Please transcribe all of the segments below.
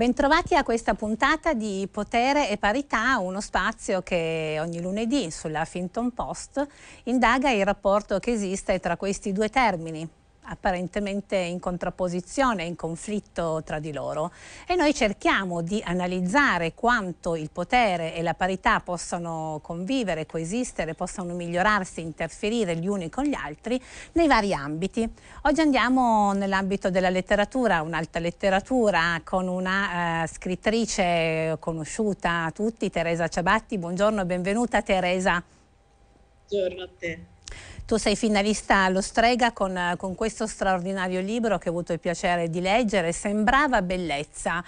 Bentrovati a questa puntata di Potere e Parità, uno spazio che ogni lunedì sulla Huffington Post indaga il rapporto che esiste tra questi due termini, apparentemente in contrapposizione, in conflitto tra di loro e noi cerchiamo di analizzare quanto il potere e la parità possano convivere, coesistere, possano migliorarsi, interferire gli uni con gli altri nei vari ambiti. Oggi andiamo nell'ambito della letteratura, un'alta letteratura con una uh, scrittrice conosciuta a tutti, Teresa Ciabatti. Buongiorno e benvenuta Teresa. Buongiorno a te. Tu sei finalista allo Strega con, con questo straordinario libro che ho avuto il piacere di leggere, Sembrava bellezza.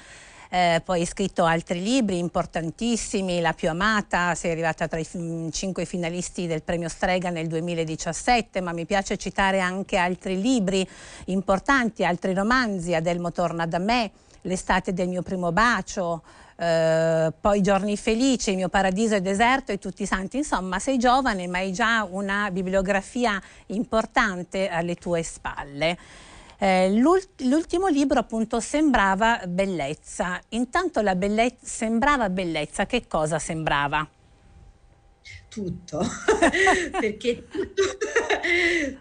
Eh, poi hai scritto altri libri importantissimi, La più amata, sei arrivata tra i cinque finalisti del premio Strega nel 2017, ma mi piace citare anche altri libri importanti, altri romanzi, Adelmo torna da me, L'estate del mio primo bacio, eh, poi Giorni felici, Il mio paradiso è deserto e tutti i santi. Insomma, sei giovane ma hai già una bibliografia importante alle tue spalle. Eh, l'ultimo libro appunto sembrava bellezza. Intanto la bellezza sembrava bellezza, che cosa sembrava? Tutto, perché tutto,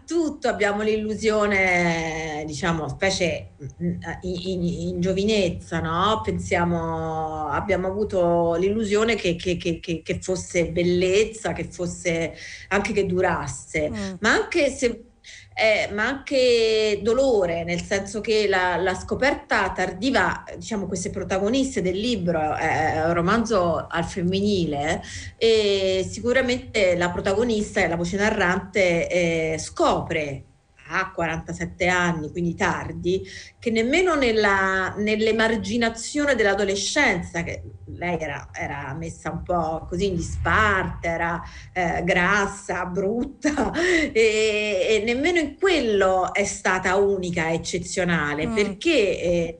tutto, abbiamo l'illusione, diciamo, specie in, in, in, giovinezza, no? Pensiamo, abbiamo avuto l'illusione che, che, che, che, fosse bellezza, che fosse anche che durasse, mm. ma anche se eh, ma anche dolore, nel senso che la, la, scoperta tardiva, diciamo, queste protagoniste del libro, è un romanzo al femminile, e sicuramente la protagonista e la voce narrante eh, scopre a 47 anni, quindi tardi, che nemmeno nella, nell'emarginazione dell'adolescenza, che lei era, era, messa un po' così in disparte, era eh, grassa, brutta, e, e, nemmeno in quello è stata unica, eccezionale, mm. perché... Eh,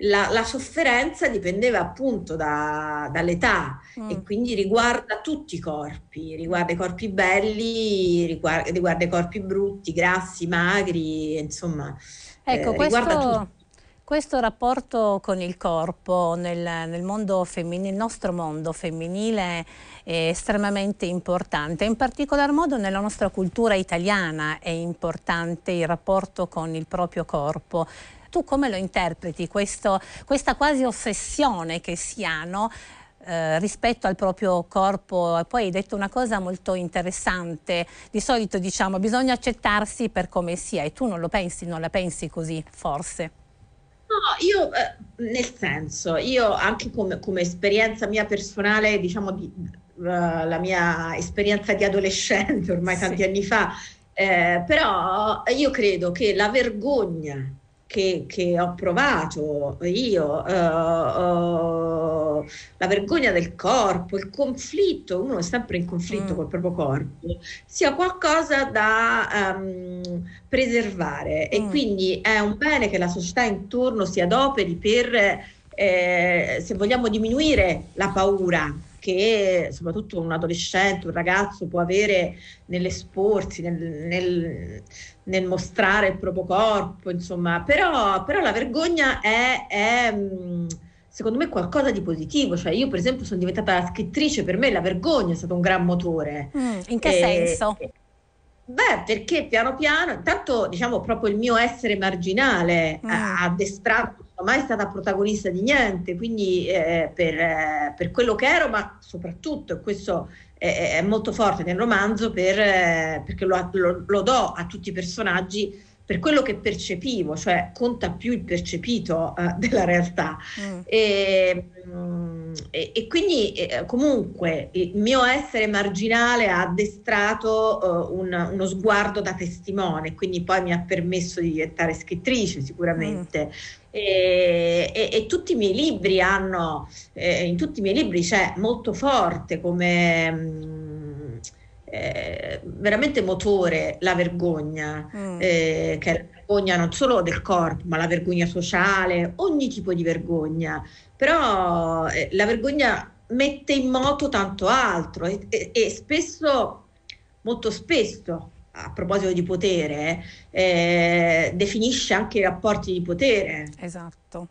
la, la, sofferenza dipendeva appunto da, dall'età mm. e quindi riguarda tutti i corpi, riguarda i corpi belli, riguarda, riguarda i corpi brutti, grassi, magri, insomma, ecco, eh, questo, questo, rapporto con il corpo nel, nel, mondo femminile, nel nostro mondo femminile è estremamente importante, in particolar modo nella nostra cultura italiana è importante il rapporto con il proprio corpo. Tu come lo interpreti questo, questa quasi ossessione che si hanno eh, rispetto al proprio corpo? Poi hai detto una cosa molto interessante, di solito diciamo bisogna accettarsi per come sia e tu non lo pensi, non la pensi così forse? No, io eh, nel senso, io anche come, come esperienza mia personale, diciamo di, uh, la mia esperienza di adolescente ormai sì. tanti anni fa, eh, però io credo che la vergogna che, che ho provato io, uh, uh, la vergogna del corpo, il conflitto, uno è sempre in conflitto mm. col proprio corpo, sia qualcosa da um, preservare mm. e quindi è un bene che la società intorno si adoperi per, eh, se vogliamo diminuire la paura che soprattutto un adolescente, un ragazzo può avere nell'esporsi, nel, nel, nel mostrare il proprio corpo, insomma, però, però la vergogna è, è, mm, secondo me qualcosa di positivo, cioè io per esempio sono diventata scrittrice, per me la vergogna è stato un gran motore. Mm, in che e, senso? Beh, perché piano piano, intanto diciamo proprio il mio essere marginale mm. ha addestrato mai stata protagonista di niente, quindi eh, per, eh, per, quello che ero, ma soprattutto, e questo è, è, molto forte nel romanzo, per, eh, perché lo, lo, lo, do a tutti i personaggi per quello che percepivo, cioè conta più il percepito eh, della realtà. Mm. E, mm, e, e, quindi eh, comunque il mio essere marginale ha addestrato uh, un, uno sguardo da testimone, quindi poi mi ha permesso di diventare scrittrice sicuramente. Mm. E, e, e, tutti i miei libri hanno, eh, in tutti i miei libri c'è molto forte come mh, mm, eh, veramente motore la vergogna, mm. eh, che è la vergogna non solo del corpo, ma la vergogna sociale, ogni tipo di vergogna. Però eh, la vergogna mette in moto tanto altro e, e spesso, molto spesso, a proposito di potere, eh, definisce anche i rapporti di potere. Esatto.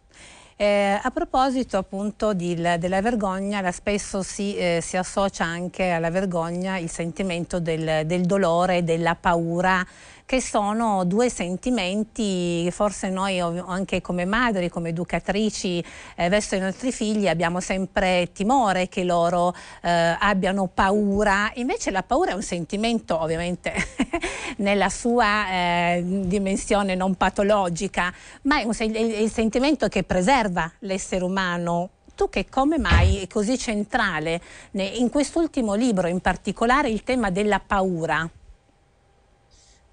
Eh, a proposito appunto di, della vergogna, spesso si, eh, si, associa anche alla vergogna il sentimento del, del dolore, della paura che sono due sentimenti forse noi anche come madri, come educatrici eh, verso i nostri figli abbiamo sempre timore che loro eh, abbiano paura, invece la paura è un sentimento ovviamente nella sua eh, dimensione non patologica, ma è, un, è il sentimento che preserva l'essere umano tu che come mai è così centrale in quest'ultimo libro in particolare il tema della paura?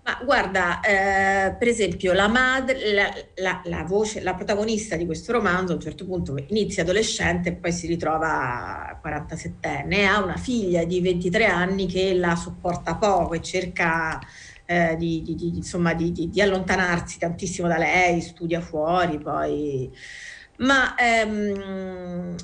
Ma guarda, eh, per esempio, la madre, la, la, la, voce, la protagonista di questo romanzo a un certo punto inizia adolescente e poi si ritrova 47enne, ha una figlia di 23 anni che la sopporta poco e cerca eh, di, di, di, insomma, di, allontanarsi tantissimo da lei, studia fuori, poi... Ma ehm,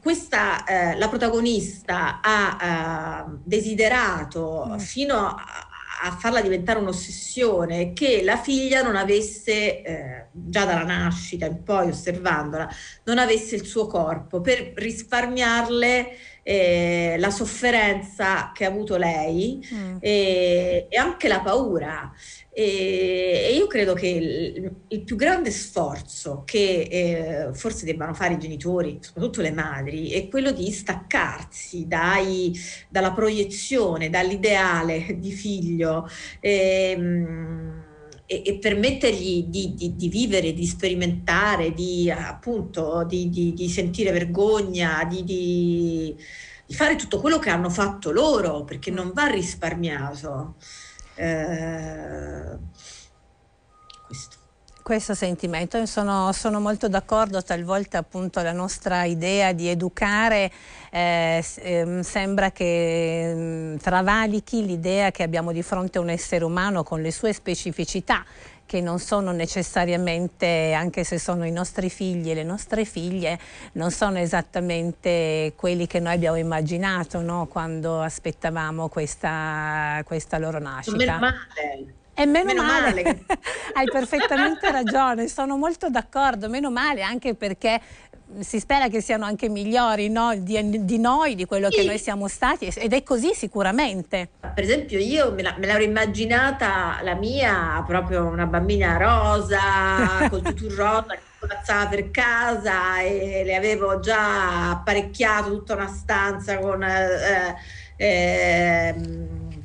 questa, eh, la protagonista ha eh, desiderato mm. fino a a farla diventare un'ossessione che la figlia non avesse, eh, già dalla nascita in poi osservandola, non avesse il suo corpo per risparmiarle eh, la sofferenza che ha avuto lei mm. e, e, anche la paura. E, e io credo che il, il, più grande sforzo che eh, forse debbano fare i genitori, soprattutto le madri, è quello di staccarsi dai, dalla proiezione, dall'ideale di figlio. Ehm, e, e, permettergli di, di, di, vivere, di sperimentare, di appunto di, di sentire vergogna, di, fare tutto quello che hanno fatto loro, perché non va risparmiato. Eh, questo questo sentimento. Sono, sono, molto d'accordo, talvolta appunto la nostra idea di educare eh, ehm, sembra che mm, travalichi l'idea che abbiamo di fronte a un essere umano con le sue specificità che non sono necessariamente, anche se sono i nostri figli e le nostre figlie, non sono esattamente quelli che noi abbiamo immaginato no? quando aspettavamo questa, questa loro nascita. E meno, meno male, male. hai perfettamente ragione, sono molto d'accordo, meno male anche perché si spera che siano anche migliori no? di, di, noi, di quello sì. che noi siamo stati ed è così sicuramente. Per esempio io me, la, me l'avrei immaginata la mia proprio una bambina rosa, col tutù rosa che passava per casa e le avevo già apparecchiato tutta una stanza con... Eh, eh,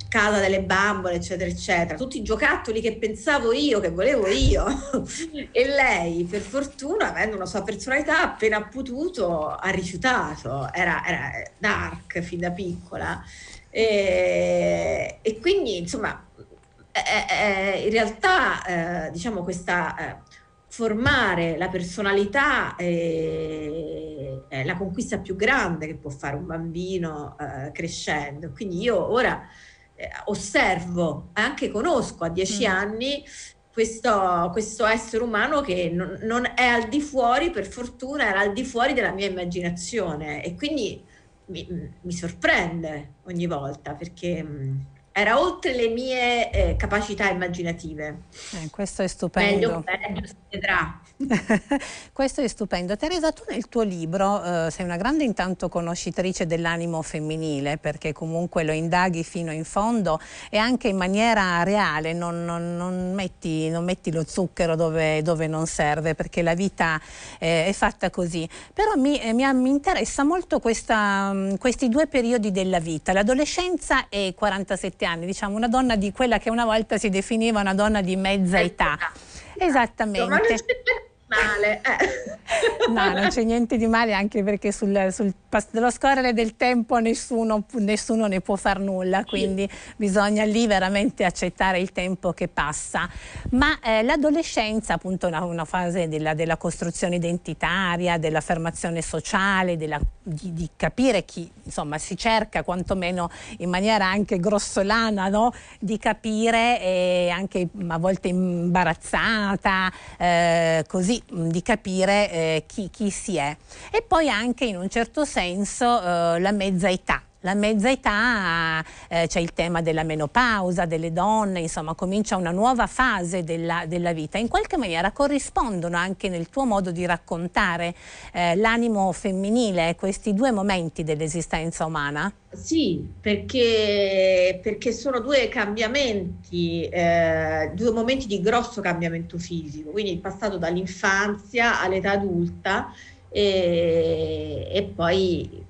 casa delle bambole, eccetera, eccetera, tutti i giocattoli che pensavo io, che volevo io. e lei, per fortuna, avendo una sua personalità, appena potuto, ha rifiutato. Era, era dark fin da piccola. E, e quindi, insomma, eh, eh, in realtà, eh, diciamo, questa formare la personalità è, è, la conquista più grande che può fare un bambino eh, crescendo. Quindi io ora eh, osservo, anche conosco a dieci mm. anni questo, questo, essere umano che non, non, è al di fuori, per fortuna, era al di fuori della mia immaginazione e quindi mi, mi sorprende ogni volta perché mh, era oltre le mie eh, capacità immaginative. Eh, questo è stupendo. Meglio, meglio si vedrà. questo è stupendo. Teresa, tu nel tuo libro eh, sei una grande intanto conoscitrice dell'animo femminile perché comunque lo indaghi fino in fondo e anche in maniera reale, non, non, non, metti, non metti, lo zucchero dove, dove, non serve perché la vita eh, è fatta così. Però mi, eh, mi, mi interessa molto questa, questi due periodi della vita, l'adolescenza e 47 anni, diciamo una donna di quella che una volta si definiva una donna di mezza età. Esattamente male. Eh. No, non c'è niente di male anche perché sul, sul dello scorrere del tempo nessuno, nessuno, ne può far nulla, quindi sì. bisogna lì veramente accettare il tempo che passa. Ma eh, l'adolescenza appunto è una, una, fase della, della, costruzione identitaria, dell'affermazione sociale, della, di, di, capire chi, insomma si cerca quantomeno in maniera anche grossolana no? di capire e anche a volte imbarazzata, eh, così di capire eh, chi, chi, si è. E poi anche in un certo senso eh, la mezza età, la mezza età eh, c'è il tema della menopausa, delle donne, insomma comincia una nuova fase della, della, vita. In qualche maniera corrispondono anche nel tuo modo di raccontare eh, l'animo femminile, questi due momenti dell'esistenza umana? Sì, perché, perché sono due cambiamenti, eh, due momenti di grosso cambiamento fisico, quindi il passato dall'infanzia all'età adulta e, e poi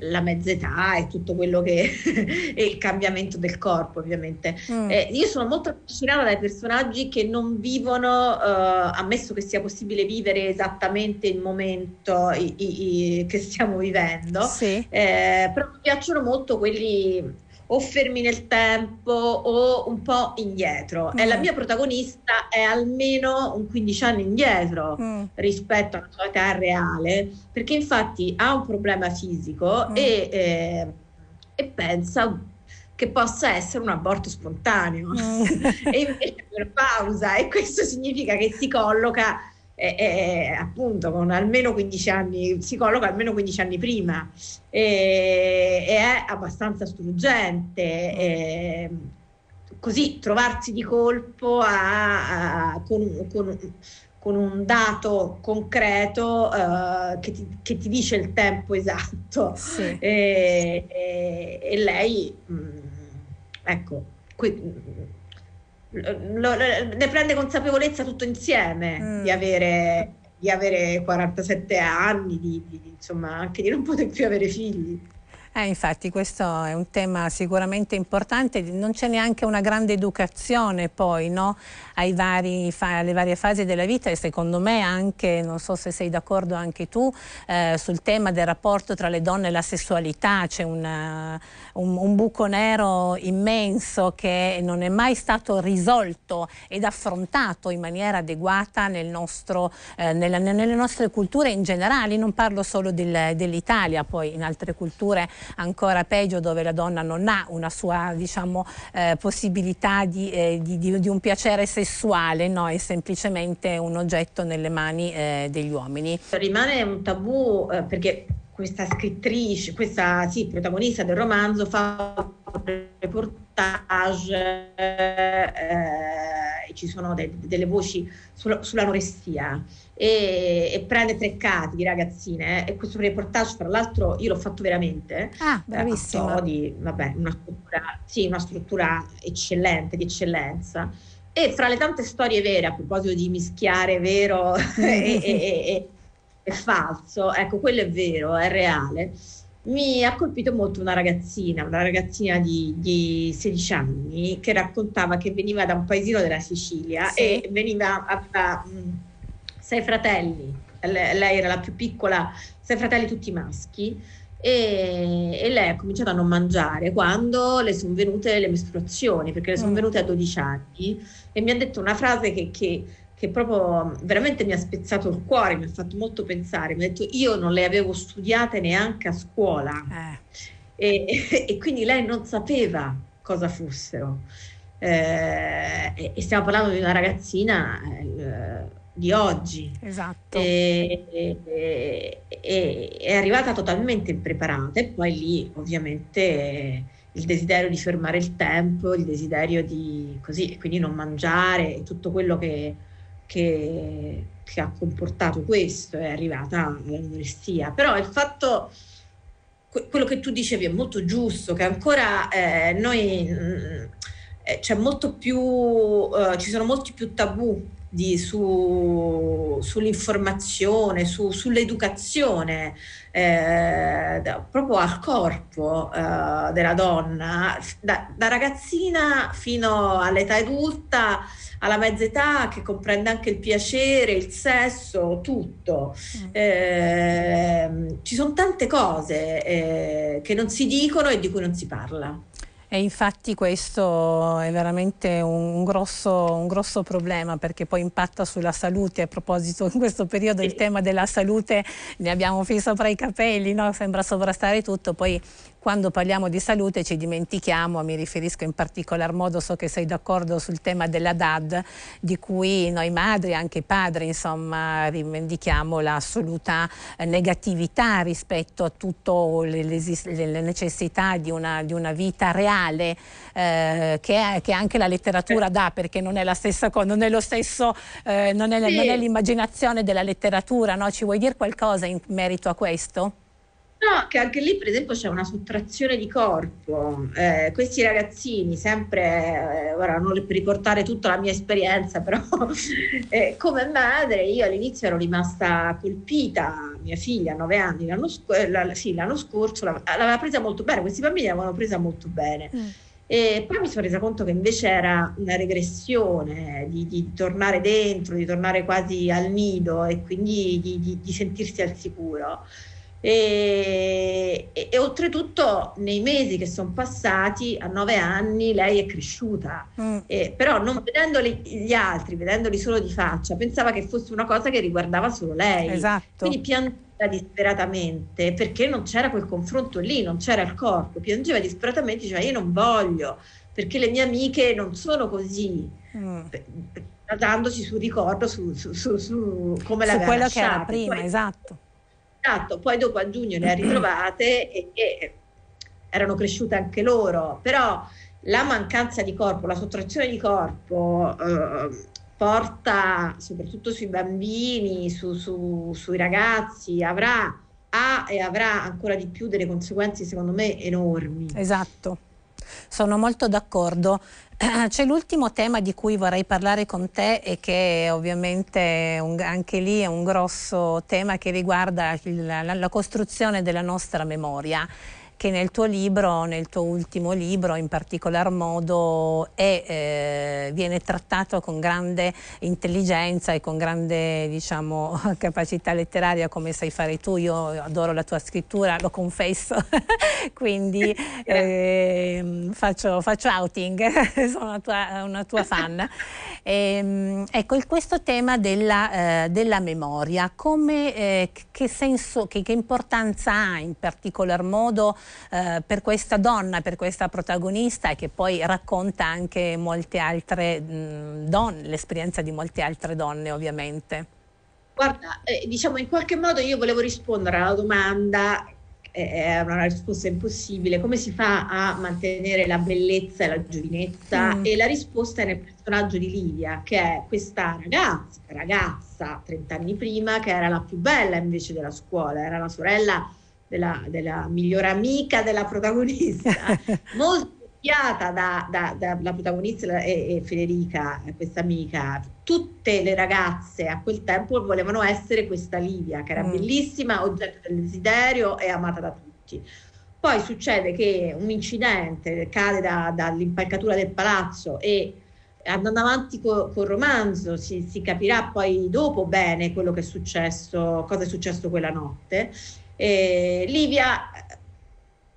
la mezza età e tutto quello che è il cambiamento del corpo ovviamente mm. eh, io sono molto affascinata dai personaggi che non vivono uh, ammesso che sia possibile vivere esattamente il momento i, i, i, che stiamo vivendo sì. eh, però mi piacciono molto quelli o fermi nel tempo o un po' indietro. Mm. E la mm. mia protagonista è almeno un 15 anni indietro mm. rispetto alla sua età reale, perché infatti ha un problema fisico mm. e, eh, e, pensa che possa essere un aborto spontaneo mm. e invece per pausa e questo significa che si colloca è, è, appunto con almeno 15 anni, si colloca almeno 15 anni prima e, e è abbastanza struggente. E, così trovarsi di colpo a, a, con, con, con, un dato concreto uh, che, ti, che, ti, dice il tempo esatto. Sì. E, e, lei, mh, mm, ecco, que, lo, ne prende consapevolezza tutto insieme mm. di, avere, di, avere, 47 anni, di, di, insomma anche di non poter più avere figli. Eh, infatti questo è un tema sicuramente importante, non c'è neanche una grande educazione poi no? vari, alle varie fasi della vita e secondo me anche, non so se sei d'accordo anche tu, eh, sul tema del rapporto tra le donne e la sessualità, c'è un, un, buco nero immenso che non è mai stato risolto ed affrontato in maniera adeguata nel nostro, eh, nella, nelle nostre culture in generale, non parlo solo del, dell'Italia, poi in altre culture ancora peggio dove la donna non ha una sua diciamo, eh, possibilità di, eh, di, di, di, un piacere sessuale, no? è semplicemente un oggetto nelle mani eh, degli uomini. Rimane un tabù eh, perché questa scrittrice, questa sì, protagonista del romanzo fa reportage eh, ci sono de- delle voci sul- sull'anoressia e, e, prende tre cati di ragazzine e questo reportage tra l'altro io l'ho fatto veramente. Ah, bravissimo di vabbè, una struttura, sì, una struttura eccellente di eccellenza. E fra le tante storie vere a proposito di mischiare vero e, e, e falso ecco quello è vero è reale mi ha colpito molto una ragazzina, una ragazzina di, di 16 anni che raccontava che veniva da un paesino della Sicilia sì. e veniva a, a, sei fratelli, lei era la più piccola, sei fratelli tutti maschi e, e, lei ha cominciato a non mangiare quando le sono venute le mestruazioni, perché le sono mm. venute a 12 anni e mi ha detto una frase che, che, che, proprio veramente mi ha spezzato il cuore, mi ha fatto molto pensare, mi ha detto io non le avevo studiate neanche a scuola eh. e, e, quindi lei non sapeva cosa fossero. Eh, e, e stiamo parlando di una ragazzina... Eh, di oggi. Esatto. E, e, e, è arrivata totalmente impreparata e poi lì ovviamente il desiderio di fermare il tempo, il desiderio di così, quindi non mangiare, tutto quello che, che, che ha comportato questo è arrivata all'anoressia. Però il fatto, quello che tu dicevi è molto giusto, che ancora eh, noi... Mh, mm, eh, più, uh, ci sono molti più tabù di, su, sull'informazione, su, sull'educazione eh, da, proprio al corpo eh, della donna, da, da, ragazzina fino all'età adulta, alla mezza età che comprende anche il piacere, il sesso, tutto. Eh, ci sono tante cose eh, che non si dicono e di cui non si parla. E infatti questo è veramente un grosso, un grosso, problema perché poi impatta sulla salute. A proposito, in questo periodo il tema della salute ne abbiamo fin sopra i capelli, no? sembra sovrastare tutto, poi quando parliamo di salute ci dimentichiamo, mi riferisco in particolar modo, so che sei d'accordo sul tema della DAD, di cui noi madri, anche padri, insomma, rivendichiamo l'assoluta negatività rispetto a tutte le, le, necessità di una, di una vita reale eh, che, che, anche la letteratura dà, perché non è, la stessa, non è lo stesso, eh, non è, sì. è l'immaginazione della letteratura, no? Ci vuoi dire qualcosa in merito a questo? No, che anche lì per esempio c'è una sottrazione di corpo. Eh, questi ragazzini, sempre, eh, ora non per riportare tutta la mia esperienza, però eh, come madre io all'inizio ero rimasta colpita, mia figlia a nove anni, l'anno, sc- la, sì, l'anno scorso l'aveva presa molto bene, questi bambini l'avevano presa molto bene. Mm. E poi mi sono resa conto che invece era una regressione di, di tornare dentro, di tornare quasi al nido e quindi di, di, di sentirsi al sicuro. E, e, e, oltretutto nei mesi che sono passati, a nove anni, lei è cresciuta, mm. e, però non vedendoli gli altri, vedendoli solo di faccia, pensava che fosse una cosa che riguardava solo lei. Esatto. Quindi piangeva disperatamente perché non c'era quel confronto lì, non c'era il corpo, piangeva disperatamente, diceva io non voglio, perché le mie amiche non sono così. Mm basandosi sul ricordo su, su, su, su come la Su quello lasciata. che era prima, Poi, esatto Esatto, poi dopo a giugno le ha ritrovate e, e erano cresciute anche loro, però la mancanza di corpo, la sottrazione di corpo eh, porta soprattutto sui bambini, su, su, sui ragazzi, avrà, ha e avrà ancora di più delle conseguenze secondo me enormi. Esatto. Sono molto d'accordo. C'è l'ultimo tema di cui vorrei parlare con te e che ovviamente un, anche lì è un grosso tema che riguarda il, la, la costruzione della nostra memoria che nel tuo libro, nel tuo ultimo libro in particolar modo, è, eh, viene trattato con grande intelligenza e con grande diciamo, capacità letteraria come sai fare tu. Io adoro la tua scrittura, lo confesso, quindi eh, faccio, faccio, outing, sono una tua, una tua fan. E, ehm, ecco, questo tema della, eh, della memoria, come, eh, che senso, che, che importanza ha in particolar modo eh, per questa donna, per questa protagonista e che poi racconta anche molte altre mh, donne, l'esperienza di molte altre donne ovviamente. Guarda, eh, diciamo in qualche modo io volevo rispondere alla domanda è una risposta impossibile. Come si fa a mantenere la bellezza e la giovinezza? Mm. E la risposta è nel personaggio di Livia, che è questa ragazza, ragazza 30 anni prima, che era la più bella invece della scuola, era la sorella della, della migliore amica della protagonista, molto odiata dalla da, da, da protagonista e, e Federica, questa amica. Tutte le ragazze a quel tempo volevano essere questa Livia, che era mm. bellissima, oggetto del desiderio e amata da tutti. Poi succede che un incidente cade da, dall'impalcatura del palazzo e andando avanti co, col romanzo si, si, capirà poi dopo bene quello che è successo, cosa è successo quella notte eh, Livia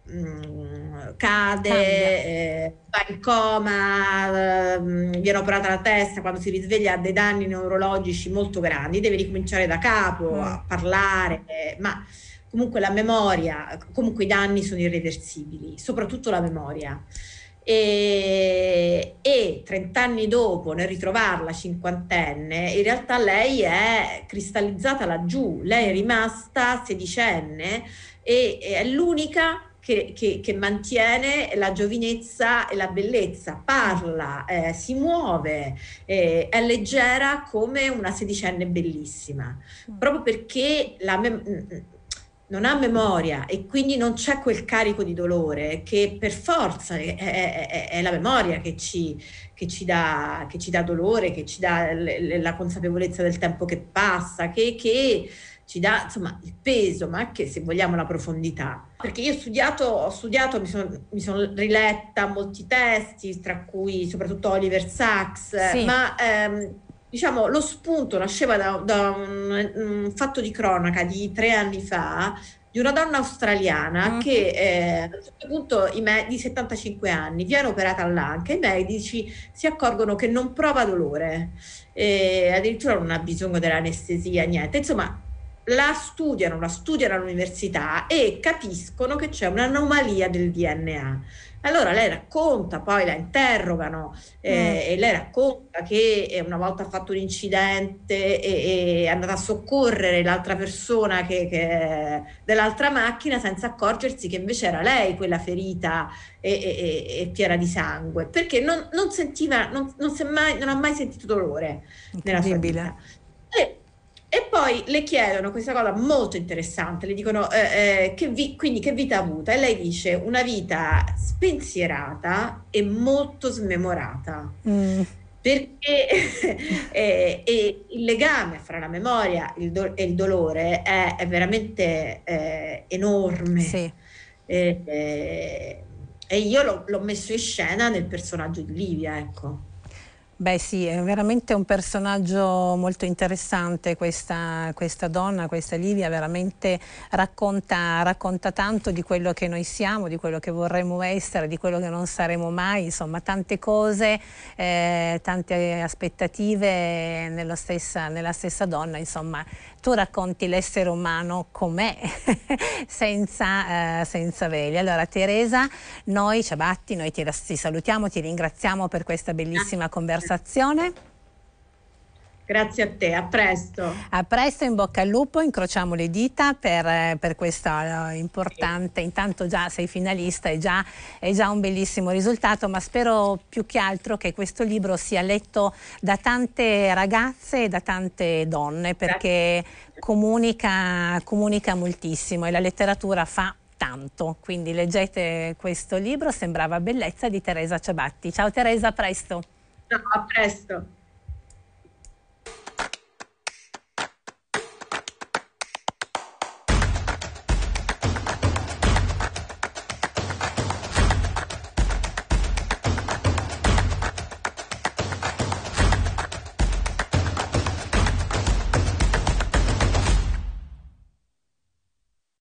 mh, mm, cade, eh, va in coma, mh, mm, viene operata la testa, quando si risveglia ha dei danni neurologici molto grandi, deve ricominciare da capo mm. a parlare, eh, ma comunque la memoria, comunque i danni sono irreversibili, soprattutto la memoria. E, e 30 anni dopo, nel ritrovarla cinquantenne, in realtà lei è cristallizzata laggiù, lei è rimasta sedicenne e, e è l'unica che, che, che, mantiene la giovinezza e la bellezza, parla, eh, si muove, eh, è leggera come una sedicenne bellissima, mm. proprio perché la, non ha memoria e quindi non c'è quel carico di dolore che per forza è, è, è la memoria che ci, che, ci dà, che ci, dà, dolore, che ci dà l- la consapevolezza del tempo che passa, che, che, ci dà insomma il peso, ma anche se vogliamo la profondità. Perché io ho studiato, ho studiato mi sono son riletta molti testi, tra cui soprattutto Oliver Sacks, sì. ma ehm, diciamo, lo spunto nasceva da, da un, un, fatto di cronaca di tre anni fa di una donna australiana mm. che eh, a un certo punto me- di 75 anni viene operata all'anca e i medici si accorgono che non prova dolore, e addirittura non ha bisogno dell'anestesia, niente. Insomma, la studiano, la studiano all'università e capiscono che c'è un'anomalia del DNA. Allora lei racconta, poi la interrogano eh, mm. e lei racconta che eh, una volta ha fatto un incidente e, e è andata a soccorrere l'altra persona che, che, dell'altra macchina senza accorgersi che invece era lei quella ferita e, e, e piena di sangue, perché non, non sentiva, non, non, mai, non, ha mai sentito dolore nella sua vita. E, e poi le chiedono questa cosa molto interessante, le dicono eh, eh, che vi, quindi che vita ha avuta e lei dice una vita spensierata e molto smemorata. Mm. Perché eh, il legame fra la memoria il do- e il dolore è, è veramente eh, enorme. Sì. e io l'ho, l'ho messo in scena nel personaggio di Livia, ecco. Beh sì, è veramente un personaggio molto interessante questa, questa donna, questa Livia, veramente racconta, racconta, tanto di quello che noi siamo, di quello che vorremmo essere, di quello che non saremo mai, insomma tante cose, eh, tante aspettative nella stessa, nella stessa donna, insomma tu racconti l'essere umano com'è, senza, eh, senza veli. Allora Teresa, noi Ciabatti, noi ti, ti salutiamo, ti ringraziamo per questa bellissima conversazione. Grazie a te, a presto. A presto, in bocca al lupo, incrociamo le dita per, per questa uh, importante, intanto già sei finalista, è già, è già, un bellissimo risultato, ma spero più che altro che questo libro sia letto da tante ragazze e da tante donne perché comunica, comunica moltissimo e la letteratura fa tanto, quindi leggete questo libro, Sembrava bellezza di Teresa Ciabatti. Ciao Teresa, a presto. Ciao, a presto.